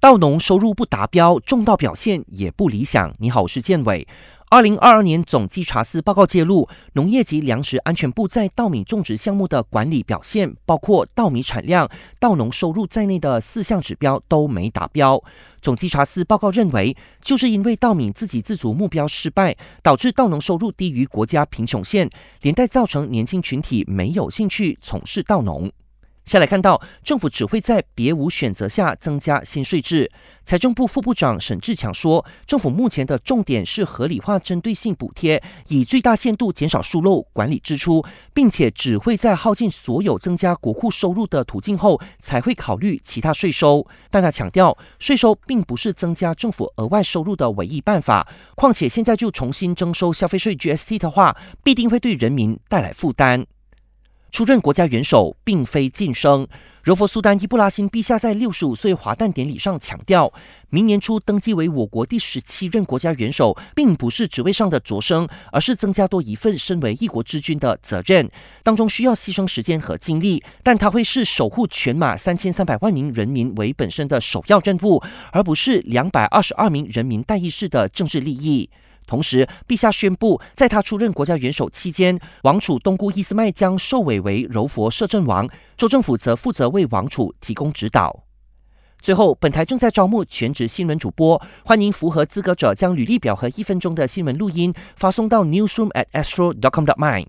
稻农收入不达标，种稻表现也不理想。你好，我是建伟。二零二二年总稽查司报告揭露，农业及粮食安全部在稻米种植项目的管理表现，包括稻米产量、稻农收入在内的四项指标都没达标。总稽查司报告认为，就是因为稻米自给自足目标失败，导致稻农收入低于国家贫穷线，连带造成年轻群体没有兴趣从事稻农。下来看到，政府只会在别无选择下增加新税制。财政部副部长沈志强说，政府目前的重点是合理化针对性补贴，以最大限度减少疏漏、管理支出，并且只会在耗尽所有增加国库收入的途径后，才会考虑其他税收。但他强调，税收并不是增加政府额外收入的唯一办法。况且现在就重新征收消费税 GST 的话，必定会对人民带来负担。出任国家元首并非晋升。柔佛苏丹伊布拉辛陛下在六十五岁华诞典礼上强调，明年初登基为我国第十七任国家元首，并不是职位上的擢升，而是增加多一份身为一国之君的责任，当中需要牺牲时间和精力，但他会是守护全马三千三百万名人民为本身的首要任务，而不是两百二十二名人民代议士的政治利益。同时，陛下宣布，在他出任国家元首期间，王储东姑伊斯麦将受委为柔佛摄政王，州政府则负责为王储提供指导。最后，本台正在招募全职新闻主播，欢迎符合资格者将履历表和一分钟的新闻录音发送到 newsroom at astro dot com dot my。